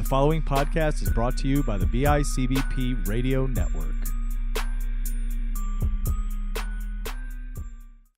The following podcast is brought to you by the BICBP Radio Network.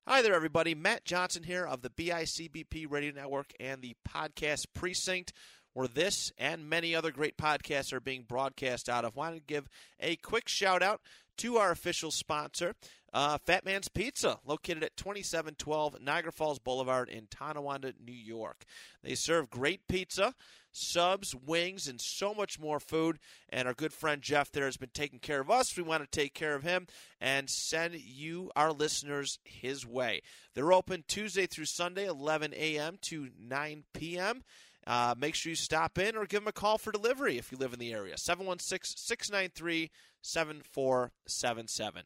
Hi there, everybody. Matt Johnson here of the BICBP Radio Network and the Podcast Precinct, where this and many other great podcasts are being broadcast out of. Wanted to give a quick shout out to our official sponsor, uh, Fat Man's Pizza, located at 2712 Niagara Falls Boulevard in Tonawanda, New York. They serve great pizza, subs, wings, and so much more food. And our good friend Jeff there has been taking care of us. We want to take care of him and send you, our listeners, his way. They're open Tuesday through Sunday, 11 a.m. to 9 p.m. Uh, make sure you stop in or give them a call for delivery if you live in the area. 716 693 7477.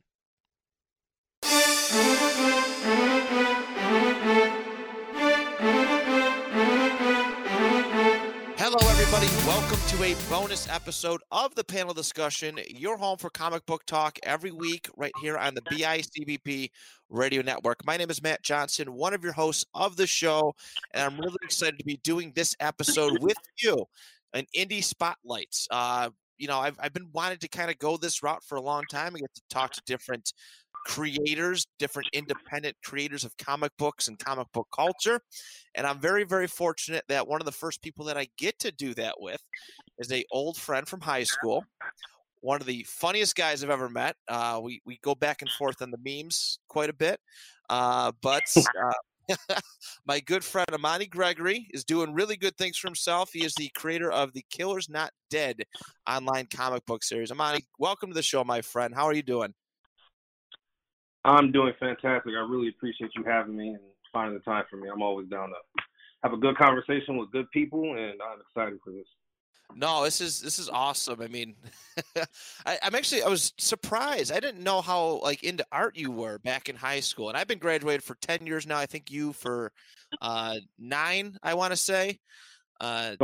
Everybody. Welcome to a bonus episode of the panel discussion. Your home for comic book talk every week, right here on the BICBP Radio Network. My name is Matt Johnson, one of your hosts of the show, and I'm really excited to be doing this episode with you an indie spotlights. Uh, you know, I've, I've been wanting to kind of go this route for a long time. I get to talk to different creators, different independent creators of comic books and comic book culture. And I'm very, very fortunate that one of the first people that I get to do that with is a old friend from high school. One of the funniest guys I've ever met. Uh, we we go back and forth on the memes quite a bit, uh, but uh, my good friend Immani Gregory is doing really good things for himself. He is the creator of the Killers Not Dead online comic book series. Immani, welcome to the show, my friend. How are you doing? I'm doing fantastic. I really appreciate you having me and finding the time for me. I'm always down to have a good conversation with good people, and I'm excited for this. No, this is this is awesome. I mean, I, am actually I was surprised. I didn't know how like into art you were back in high school, and I've been graduated for ten years now. I think you for uh, nine. I want to say. Uh,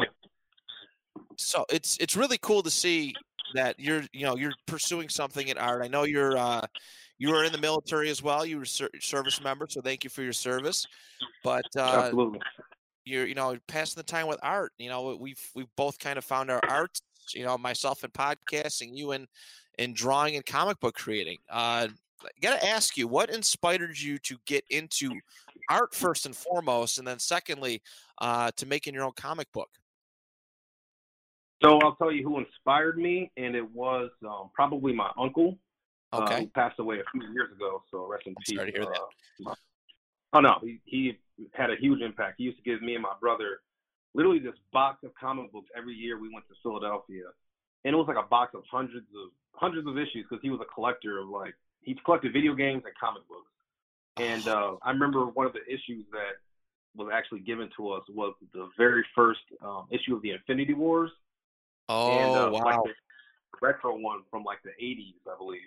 so it's it's really cool to see that you're you know you're pursuing something in art. I know you're uh, you were in the military as well. You were ser- service member, so thank you for your service. But uh, Absolutely. you're you know passing the time with art. You know we've we've both kind of found our art. You know myself in podcasting, you in in drawing and comic book creating. Uh, I gotta ask you, what inspired you to get into art first and foremost, and then secondly, uh, to making your own comic book? So I'll tell you who inspired me, and it was um, probably my uncle, uh, who passed away a few years ago. So rest in peace. sorry to hear that. Uh, my- oh no, he, he had a huge impact. He used to give me and my brother literally this box of comic books every year we went to Philadelphia, and it was like a box of hundreds of hundreds of issues because he was a collector of like he collected video games and comic books. And uh, I remember one of the issues that was actually given to us was the very first um, issue of the Infinity Wars. Oh and, uh, wow! Like retro one from like the 80s, I believe.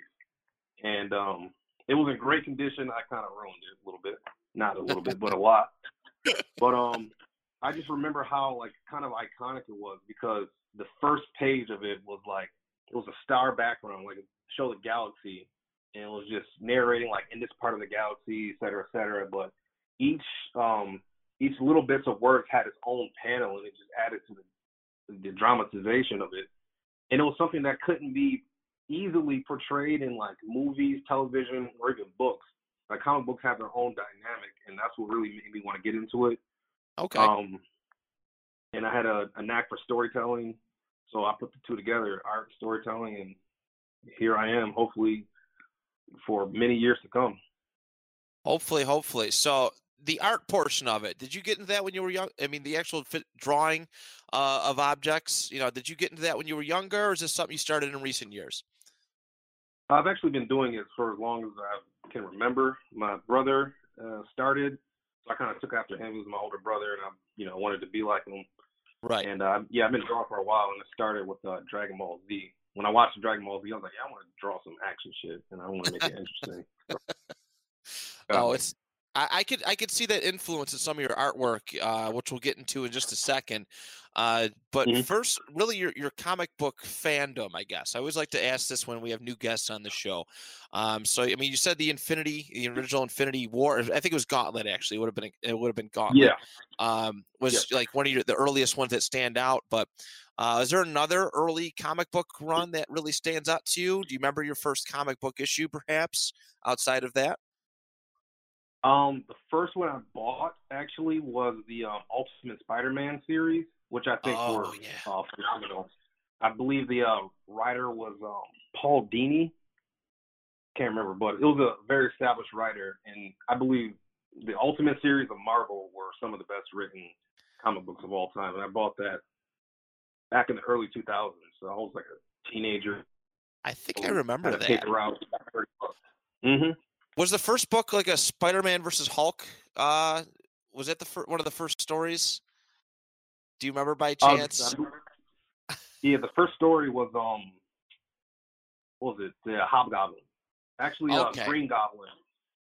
And um, it was in great condition. I kind of ruined it a little bit, not a little bit, but a lot. But um, I just remember how like kind of iconic it was because the first page of it was like it was a star background, like it showed the galaxy, and it was just narrating like in this part of the galaxy, et cetera, et cetera. But each um each little bits of work had its own panel, and it just added to the the dramatization of it. And it was something that couldn't be easily portrayed in like movies, television, or even books. Like comic books have their own dynamic, and that's what really made me want to get into it. Okay. Um, and I had a, a knack for storytelling, so I put the two together, art, storytelling, and here I am, hopefully for many years to come. Hopefully, hopefully. So the art portion of it, did you get into that when you were young? I mean, the actual fit drawing uh, of objects. You know, did you get into that when you were younger, or is this something you started in recent years? I've actually been doing it for as long as I can remember. My brother uh, started, so I kind of took after him. He was my older brother, and I, you know, wanted to be like him. Right. And uh, yeah, I've been drawing for a while, and it started with uh, Dragon Ball Z. When I watched Dragon Ball Z, I was like, yeah, I want to draw some action shit, and I want to make it interesting. Oh, Um, it's I, I could I could see that influence in some of your artwork, uh, which we'll get into in just a second. Uh, but Mhm. first, really, your your comic book fandom, I guess. I always like to ask this when we have new guests on the show. Um, so, I mean, you said the Infinity, the original Infinity War. I think it was Gauntlet. Actually, it would have been it would have been Gauntlet. yeah. um, was like one of your the earliest ones that stand out. But Uh, is there another early comic book run that really stands out to you? Do you remember your first comic book issue, perhaps outside of that? Um, the first one I bought actually was the um, Ultimate Spider-Man series, which I think Oh, were yeah. uh, phenomenal. I believe the uh, writer was um, Paul Dini. Can't remember, but it was a very established writer, and I believe the Ultimate series of Marvel were some of the best written comic books of all time. And I bought that back in the early 2000s. So I was like a teenager. I think I remember that. her. Mm-hmm. Was the first book like a Spider-Man versus Hulk? Uh, was that the fir- one of the first stories? Do you remember by Um, chance? yeah, the first story was um, what was it? The Hobgoblin. Actually, uh, Okay. Green Goblin.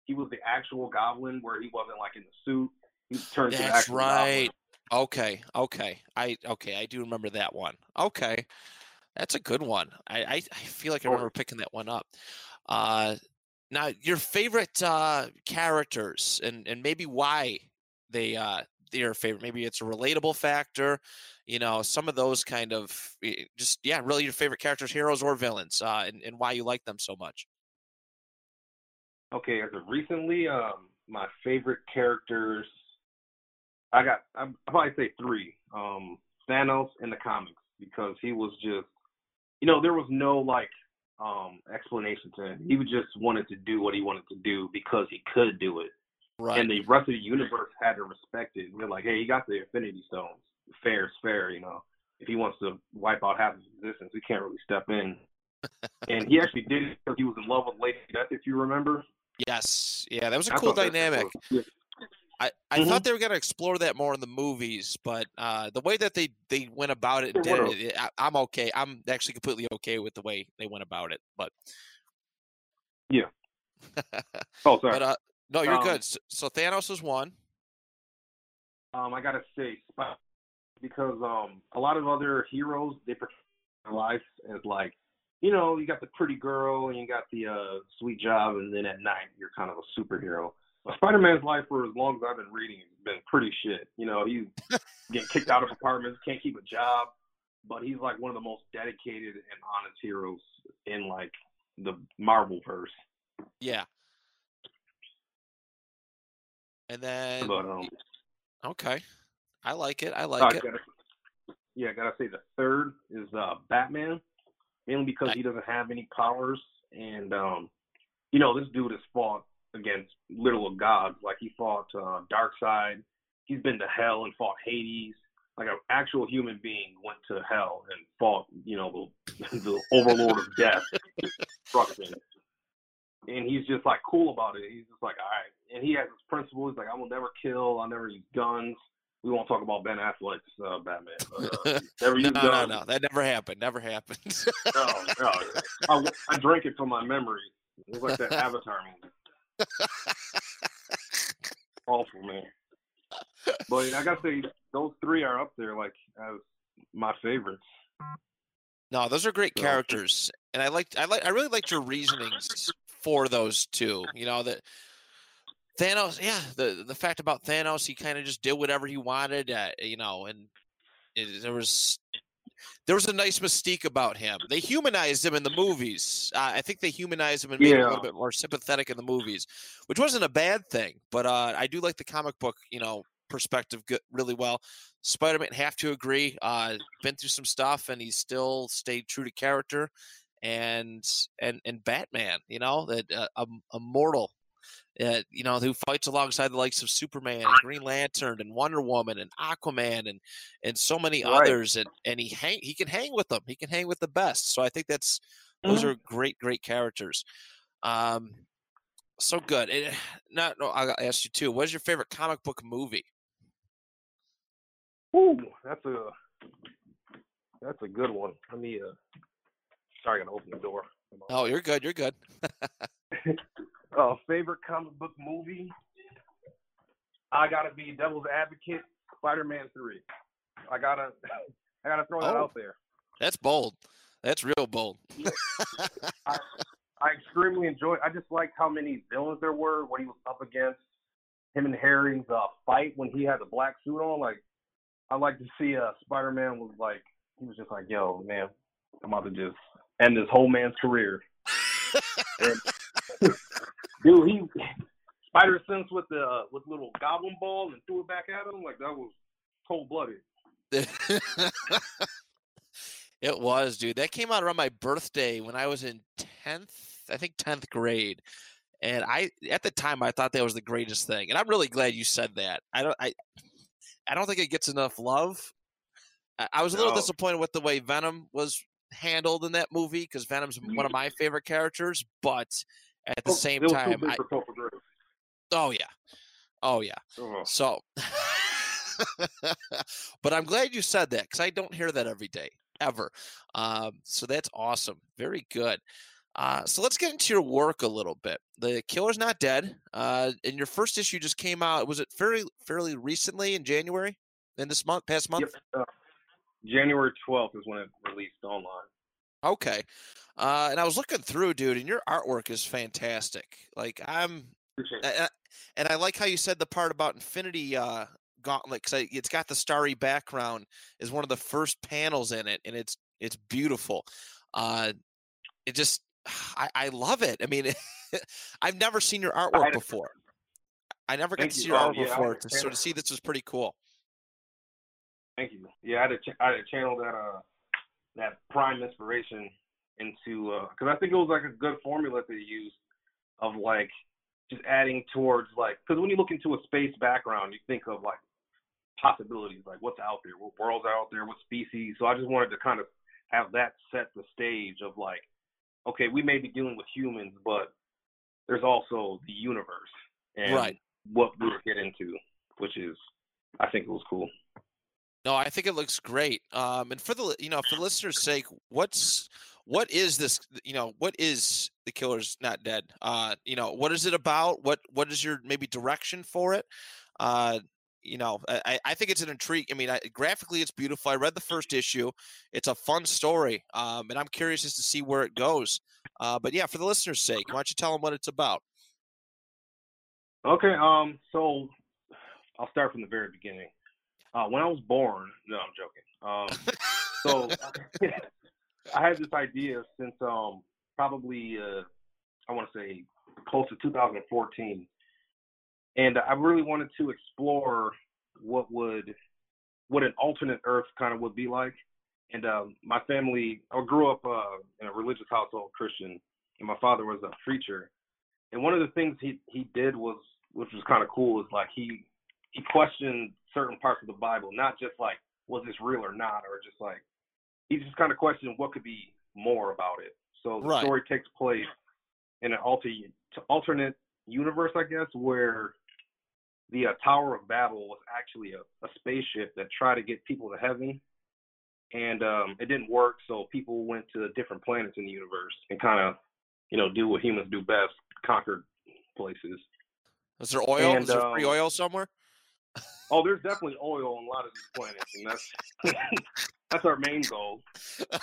He was the actual Goblin, where he wasn't like in the suit. He turned That's right. Goblin. Okay, okay. I okay, I do remember that one. Okay. That's a good one. I I, I feel like I remember picking that one up. Uh now your favorite uh characters and and maybe why they uh they're favorite. Maybe it's a relatable factor, you know, some of those kind of eh, just yeah, really your favorite characters, heroes or villains, uh and, and why you like them so much. Okay, as of recently, um, my favorite characters, I got, I probably say three. Um, Thanos in the comics because he was just, you know, there was no like um explanation to him. He was just wanted to do what he wanted to do because he could do it, Right. and the rest of the universe had to respect it. They're like, hey, he got the Infinity Stones. Fair is fair, you know. If he wants to wipe out half his existence, we can't really step in. and he actually did it because he was in love with Lady Death, if you remember. yes. Yeah, that was a I cool dynamic. was- yeah. I, I Mhm. thought they were going to explore that more in the movies, but uh, the way that they, they went about it did would've. it, I, I'm okay. I'm actually completely okay with the way they went about it. But Yeah. Oh, sorry. but uh, no, you're Um, good. So, so Thanos is one. um, I gotta say, because um, a lot of other heroes they portray their life as like, you know, you got the pretty girl and you got the uh, sweet job, and then at night you're kind of a superhero. Spider-Man's life, for as long as I've been reading, has been pretty shit. You know, he's getting kicked out of apartments, can't keep a job, but he's like one of the most dedicated and honest heroes in like the Marvel verse. Yeah. And then But um, okay, I like it. I I like it. gotta, yeah, I gotta say the third is uh, Batman, mainly because Nice. he doesn't have any powers, and um, you know this dude has fought against literal gods. Like he fought uh, Darkseid. He's been to hell and fought Hades. Like an actual human being went to hell and fought, you know, the, the Overlord of Death, Destruction. And he's just like cool about it. He's just like, all right. And he has his principles. He's like, I will never kill. I'll never use guns. We won't talk about Ben Affleck's uh, Batman. But, uh, never No, use no, guns. no, that never happened. Never happened. no, no. I, I drank it from my memory. It was like that Avatar movie. Awful, man. But I gotta say, those three are up there, like as my favorites. No, those are great So- characters, and I like I like I really liked your reasonings for those two. You know that Thanos, yeah, the the fact about Thanos, he kind of just did whatever he wanted, uh, you know, and it, there was there was a nice mystique about him. They humanized him in the movies. Uh, I think they humanized him and made him a little bit more sympathetic in the movies, which wasn't a bad thing. But uh, I do like the comic book, you know, perspective good, really well. Spider-Man, have to agree. Uh, been through some stuff, and he's still stayed true to character. And and and Batman, you know, that uh, a, a mortal, uh, you know, who fights alongside the likes of Superman and Green Lantern and Wonder Woman and Aquaman and and so many Right. others. And and he hang he can hang with them. He can hang with the best. So I think that's those are great great characters. Um, so good. And, not no, I asked you too. What's your favorite comic book movie? Ooh, that's a that's a good one. Let me uh sorry I gotta open the door. Oh, you're good. You're good. Uh favorite comic book movie? I gotta be Devil's Advocate, Spider Man three. I gotta I gotta throw that Oh. out there. That's bold. That's real bold. I I extremely enjoyed. I just liked how many villains there were What he was up against him and Harry's uh, fight when he had the black suit on. Like, I like to see uh, Spider-Man was like he was just like, "Yo, man, I'm about to just end this whole man's career." and, dude, he spider sense with the uh, with little goblin ball and threw it back at him like that was cold blooded. it was, dude. That came out around my birthday when I was in tenth, I think tenth grade. And I at the time I thought that was the greatest thing. And I'm really glad you said that. I don't I I don't think it gets enough love. I, I was a little no. disappointed with the way Venom was handled in that movie because Venom's one of my favorite characters, but at the oh, same time I, Oh yeah. Oh yeah. Oh. So but I'm glad you said that because I don't hear that every day ever. Um, so that's awesome. Very good. Uh, so let's get into your work a little bit. The Killer's Not Dead. Uh, and your first issue just came out. Was it fairly fairly recently in January? In this month, past month? Yep. Uh, January 12th is when it released online. Okay. Uh, and I was looking through, dude, and your artwork is fantastic. Like I'm, and, and I like how you said the part about Infinity uh, Gauntlet because it's got the starry background. Is one of the first panels in it, and it's it's beautiful. Uh, it just I, I love it. I mean, I've never seen your artwork before. I never got to see your art yeah, before, to, so to see this was pretty cool. Thank you. Yeah, I had to, ch- I had to channel that uh that prime inspiration into because uh, I think it was like a good formula to use of like just adding towards like because when you look into a space background, you think of like possibilities, like what's out there, what worlds are out there, what species. So I just wanted to kind of have that set the stage of like okay, we may be dealing with humans, but there's also the universe and right. what we get into, which is, I think it was cool. No, I think it looks great. Um, and for the you know for the listeners' sake, what's what is this? You know, what is the Killer's Not Dead? Uh, you know, what is it about? What what is your maybe direction for it? Uh, you know, I, I think it's an intrigue. I mean, I, graphically, it's beautiful. I read the first issue. It's a fun story, um, and I'm curious as to see where it goes. Uh, but yeah, for the listeners' sake, why don't you tell them what it's about? Okay. Um. So I'll start from the very beginning. Uh, when I was born, no, I'm joking. Um, so I had this idea since um probably uh, I want to say close to 2014 and I really wanted to explore what would what an alternate Earth kind of would be like. And um, my family, I grew up uh, in a religious household, Christian, and my father was a preacher. And one of the things he he did was, which was kind of cool, is like he he questioned certain parts of the Bible, not just like was this real or not, or just like he just kind of questioned what could be more about it. So the right. story takes place in an alter, alternate universe, I guess, where the uh, Tower of Babel was actually a, a spaceship that tried to get people to heaven, and um, it didn't work. So people went to different planets in the universe and kind of, you know, do what humans do best: conquer places. Is there oil? And, Is there free um, oil somewhere? Oh, there's definitely oil on a lot of these planets, and that's that's our main goal.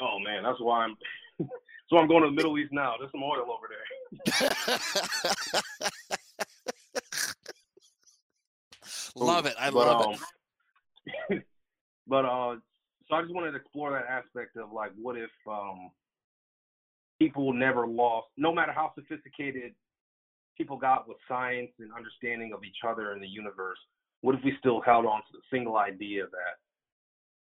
oh man, that's why I'm so I'm going to the Middle East now. There's some oil over there. Love it. I but, love um, it. but uh, so I just wanted to explore that aspect of like, what if um, people never lost, no matter how sophisticated people got with science and understanding of each other and the universe, what if we still held on to the single idea that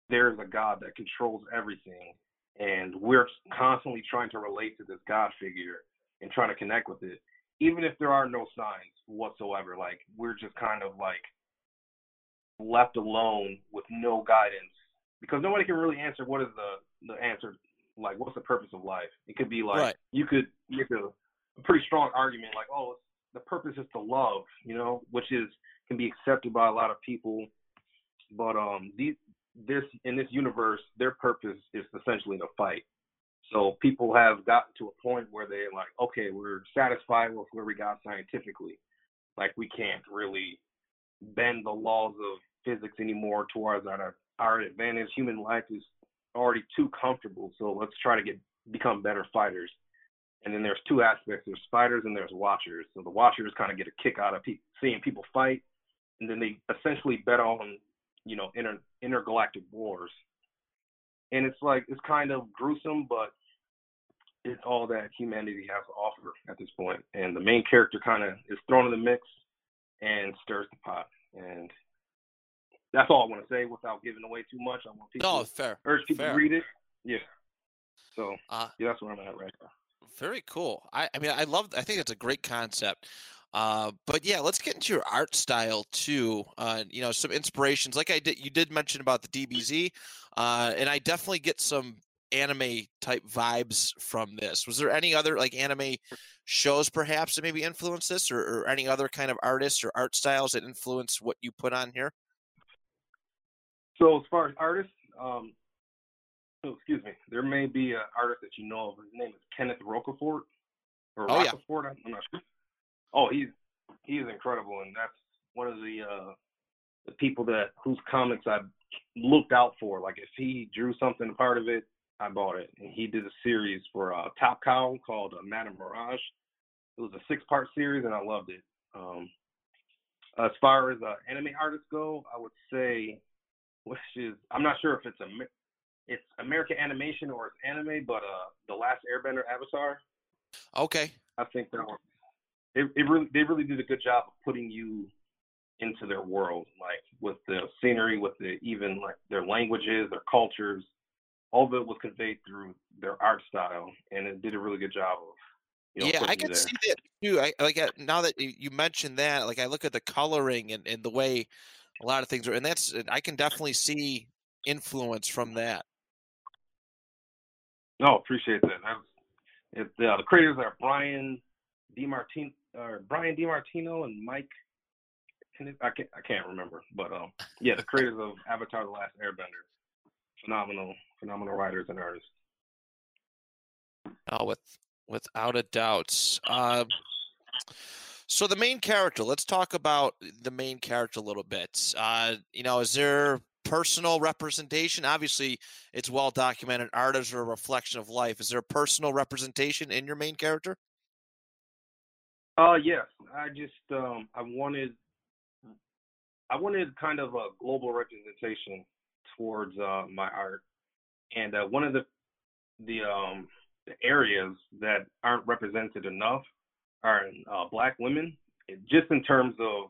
there's a God that controls everything and we're constantly trying to relate to this God figure and trying to connect with it, even if there are no signs whatsoever. Like we're just kind of like left alone with no guidance because nobody can really answer what is the the answer like what's the purpose of life. It could be like right. you could make a, a pretty strong argument like oh the purpose is to love, you know, which is can be accepted by a lot of people. But um, these this in this universe, their purpose is essentially to fight. So people have gotten to a point where they're like, okay, we're satisfied with where we got scientifically. Like we can't really bend the laws of physics anymore towards our our advantage. Human life is already too comfortable, so let's try to get become better fighters. And then there's two aspects: there's fighters and there's watchers. So the watchers kind of get a kick out of pe- seeing people fight, and then they essentially bet on you know inter intergalactic wars, and it's like it's kind of gruesome, but it's all that humanity has to offer at this point. And the main character kind of is thrown in the mix and stirs the pot. And that's all I want to say without giving away too much. I want people no, fair. urge people fair. to read it. Yeah. So Uh, yeah, that's where I'm at right now. Very cool. I, I mean, I love. I think it's a great concept. Uh, but yeah, let's get into your art style too. Uh, you know, some inspirations. Like I did, you did mention about the DBZ, uh, and I definitely get some anime type vibes from this. Was there any other like anime shows perhaps that maybe influenced this, or, or any other kind of artists or art styles that influence what you put on here? So as far as artists, um, so excuse me, there may be an artist that you know of. His name is Kenneth Rocafort or Oh, yeah. Rocafort. I'm not sure. Oh, he's he's incredible, and that's one of the uh, the people that whose comics I looked out for. Like if he drew something, part of it, I bought it. And he did a series for uh, Top Cow called uh, Madame Mirage. It was a six part series, and I loved it. Um, as far as uh, anime artists go, I would say, which is I'm not sure if it's a it's American animation or it's anime, but uh, the Last Airbender Avatar. Okay. I think that one. It, it really they really did a good job of putting you into their world, like with the scenery, with the even like their languages, their cultures. All of it was conveyed through their art style, and it did a really good job of. You know, yeah, I can see that too. I like uh, now that you, you mentioned that. Like I look at the coloring and, and the way a lot of things are, and that's I can definitely see influence from that. No, appreciate that. That's, it, uh, the creators are Brian DiMartino, or Brian DiMartino and Mike. I can't, I can't remember, but um, yeah, the creators of Avatar: The Last Airbender, phenomenal, phenomenal writers and artists. Oh, with without a doubt. Um, so the main character. Let's talk about the main character a little bit. Uh, you know, is there personal representation? Obviously, it's well documented. Art is a reflection of life. Is there a personal representation in your main character? Uh, yes, I just um, I wanted, I wanted kind of a global representation towards uh, my art, and uh, one of the the um the areas that aren't represented enough are uh, black women, just in terms of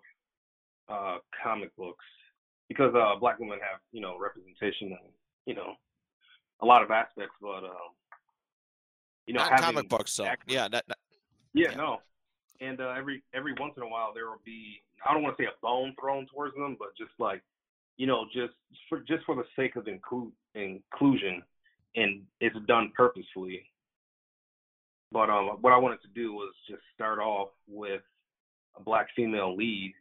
uh, comic books, because uh, black women have you know representation in you know a lot of aspects, but um, you know Not comic books, so accurate- yeah. That, that- yeah, Yeah. no. And uh, every every once in a while there will be I don't want to say a bone thrown towards them, but just like you know, just for just for the sake of inclu- inclusion, and it's done purposefully. But um, what I wanted to do was just start off with a black female lead,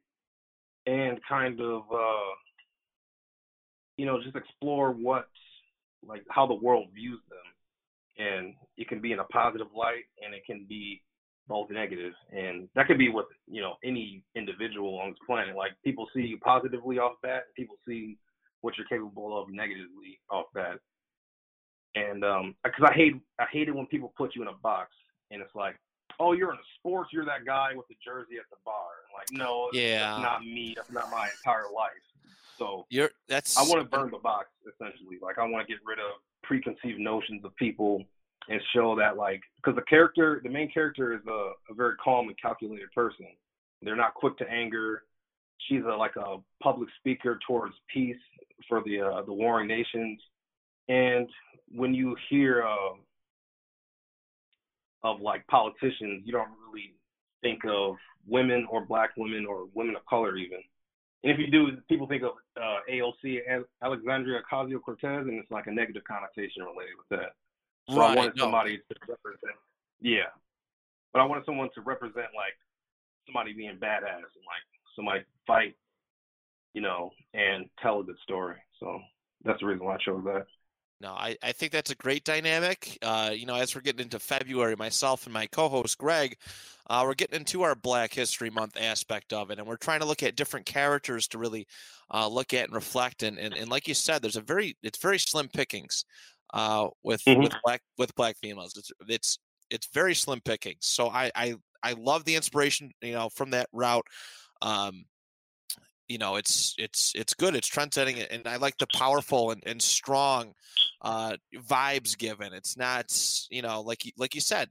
and kind of uh, you know just explore what like how the world views them, and it can be in a positive light, and it can be both negative. And that could be with you know any individual on this planet. Like people see you positively off bat people see what you're capable of negatively off bat. And um because i hate i hate it when people put you in a box and it's like oh you're in a sports you're that guy with the jersey at the bar. Like no Yeah. that's not me that's not my entire life so you're that's. I want to burn the box essentially. Like I want to get rid of preconceived notions of people and show that like because the character, the main character is a, a very calm and calculated person. They're not quick to anger. She's a like a public speaker towards peace for the uh, the warring nations. And when you hear uh, of like politicians, you don't really think of women or black women or women of color even. And if you do, people think of uh, AOC, Alexandria Ocasio Cortez, and it's like a negative connotation related with that. So I wanted no. somebody to represent, yeah. But I wanted someone to represent like somebody being badass and like somebody fight, you know, and tell a good story. So that's the reason why I chose that. No, I, I think that's a great dynamic. Uh, you know, as we're getting into February, myself and my co-host Greg, uh, we're getting into our Black History Month aspect of it, and we're trying to look at different characters to really uh, look at and reflect. And, and and like you said, there's a very it's very slim pickings uh, with Mhm. with black with black females. It's it's it's very slim pickings. So I I I love the inspiration, you know, from that route. Um, you know, it's it's it's good. It's trend setting, and I like the powerful and, and strong uh, vibes given. It's not, you know, like like you said,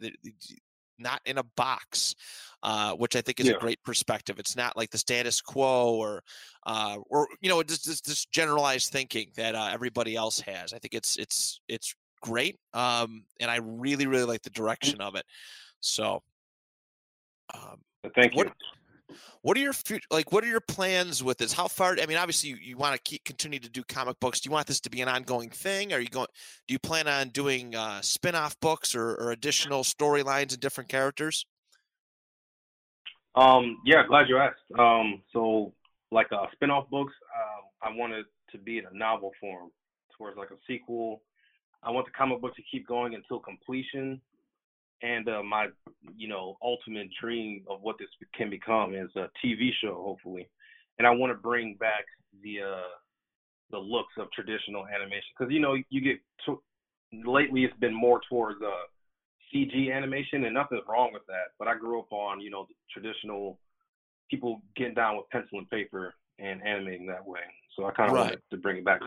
not in a box, uh, which I think is yeah. a great perspective. It's not like the status quo or uh, or you know just this, this generalized thinking that uh, everybody else has. I think it's it's it's great, um, and I really really like the direction of it. So, um, thank you. What, what are your like? What are your plans with this? How far? I mean, obviously, you, you want to keep continue to do comic books. Do you want this to be an ongoing thing? Are you going? Do you plan on doing uh, spin-off books or, or additional storylines and different characters? Um, yeah, glad you asked. Um, so like uh, spin-off books, uh, I wanted to be in a novel form, towards like a sequel. I want the comic book to keep going until completion and uh, my you know ultimate dream of what this can become is a TV show, hopefully. And I want to bring back the uh, the looks of traditional animation because you know you get to, lately it's been more towards uh, CG animation, and nothing's wrong with that. But I grew up on you know traditional people getting down with pencil and paper and animating that way. So I kind of right. wanted to bring it back.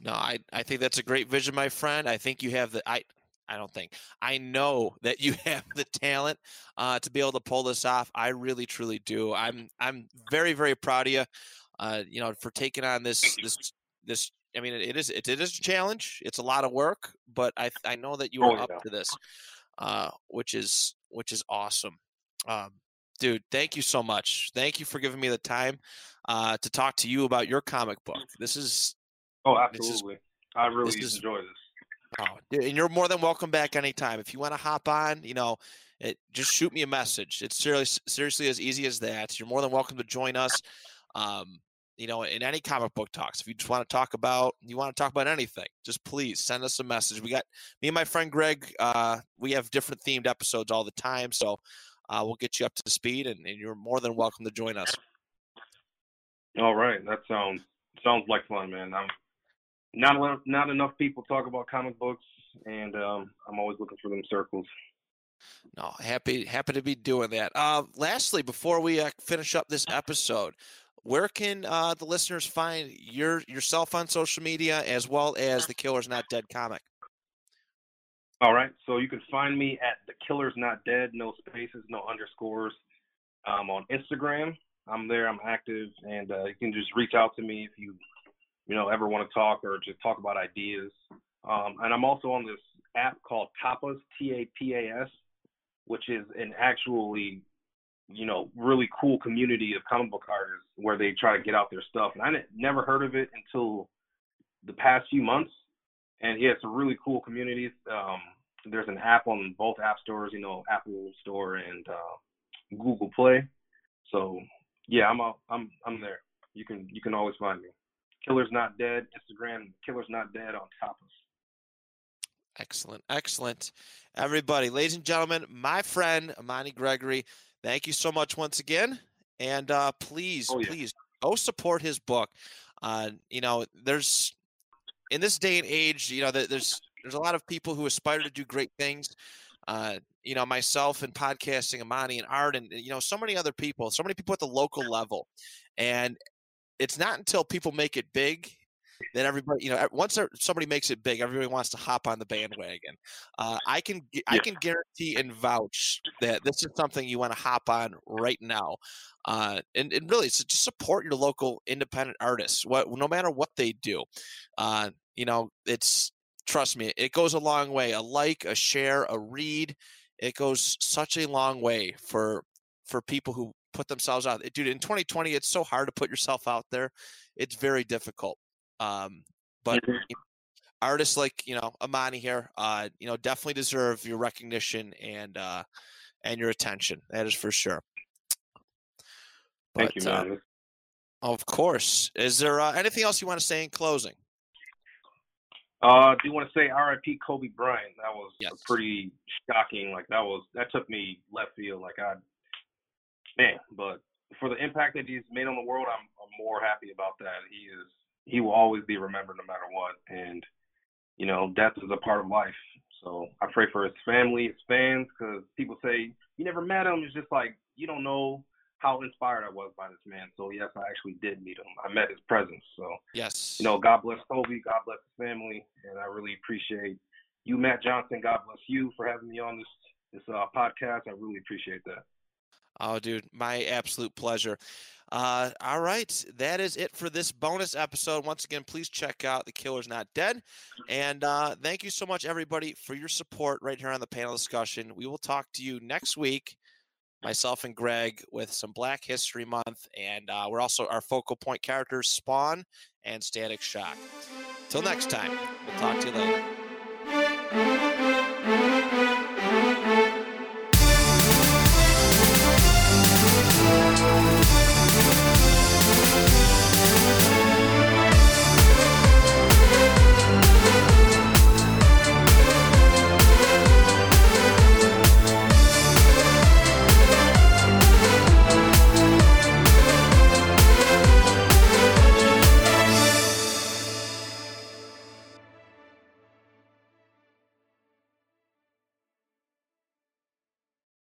No, I, I think that's a great vision, my friend. I think you have the I I don't think. I know that you have the talent uh, to be able to pull this off. I really, truly do. I'm I'm very, very proud of you. Uh, you know, for taking on this this this. I mean, it is it, it is a challenge. It's a lot of work, but I I know that you are oh, up to this, uh, which is which is awesome. Um, dude, thank you so much. Thank you for giving me the time uh, to talk to you about your comic book. This is oh, absolutely. This is, I really this enjoy this. Oh, and you're more than welcome back anytime. If you want to hop on, you know, it, just shoot me a message. It's seriously, seriously as easy as that. You're more than welcome to join us. Um, you know, in any comic book talks. If you just want to talk about, you want to talk about anything, just please send us a message. We got me and my friend Greg. Uh, we have different themed episodes all the time, so uh, we'll get you up to speed, and, and you're more than welcome to join us. All right, that sounds sounds like fun, man. I'm not not enough people talk about comic books, and um, I'm always looking for them circles. No, happy happy to be doing that. Uh, lastly, before we uh, finish up this episode, where can uh, the listeners find your yourself on social media as well as the Killers Not Dead comic? All right, so you can find me at the Killers Not Dead, no spaces, no underscores, um, on Instagram. I'm there. I'm active, and uh, you can just reach out to me if you you know, ever want to talk or just talk about ideas. Um, and I'm also on this app called Tapas, T-A-P-A-S, which is an actually, you know, really cool community of comic book artists where they try to get out their stuff. And I never heard of it until the past few months. And yeah, it's a really cool community. Um, there's an app on both app stores, you know, Apple Store and uh, Google Play. So yeah, I'm a, I'm I'm there. You can you can always find me. Killers Not Dead, Instagram, Killers Not Dead on Tapas. Excellent, excellent. Everybody, ladies and gentlemen, my friend Immani Gregory, thank you so much once again. And uh, please, oh, yeah. please go support his book. Uh, you know, there's in this day and age, you know, there's there's a lot of people who aspire to do great things. Uh, you know, myself and podcasting, Immani and Art, and you know, so many other people, so many people at the local level. And it's not until people make it big that everybody, you know, once somebody makes it big, everybody wants to hop on the bandwagon. Uh, I can. I can guarantee and vouch that this is something you want to hop on right now, uh, and, and really just support your local independent artists. What no matter what they do, uh, you know, it's trust me, it goes a long way. A like, a share, a read, it goes such a long way for for people who put themselves out. Dude, in 2020, it's so hard to put yourself out there. It's very difficult. Um, but mm-hmm. you know, artists like you know Immani here, uh, you know, definitely deserve your recognition and uh, and your attention. That is for sure. But, Thank you, uh, man. Uh, of course. Is there uh, anything else you want to say in closing? Uh, do you want to say R.I.P. Kobe Bryant? That was yes. pretty shocking. Like that was that took me left field. Like I man, but for the impact that he's made on the world, I'm, I'm more happy about that. He is he will always be remembered no matter what, and you know death is a part of life. So I pray for his family, his fans, because people say you never met him. It's just like you don't know how inspired I was by this man. So yes, I actually did meet him. I met his presence. So yes, you know, God bless Kobe, God bless his family, and I really appreciate you, Matt Johnson. God bless you for having me on this this uh, podcast. I really appreciate that. Oh, dude, my absolute pleasure. Uh, all right, that is it for this bonus episode. Once again, please check out The Killer's Not Dead. And uh, thank you so much, everybody, for your support right here on the panel discussion. We will talk to you next week, myself and Greg, with some Black History Month. And uh, we're also our focal point characters, Spawn and Static Shock. Till next time, we'll talk to you later.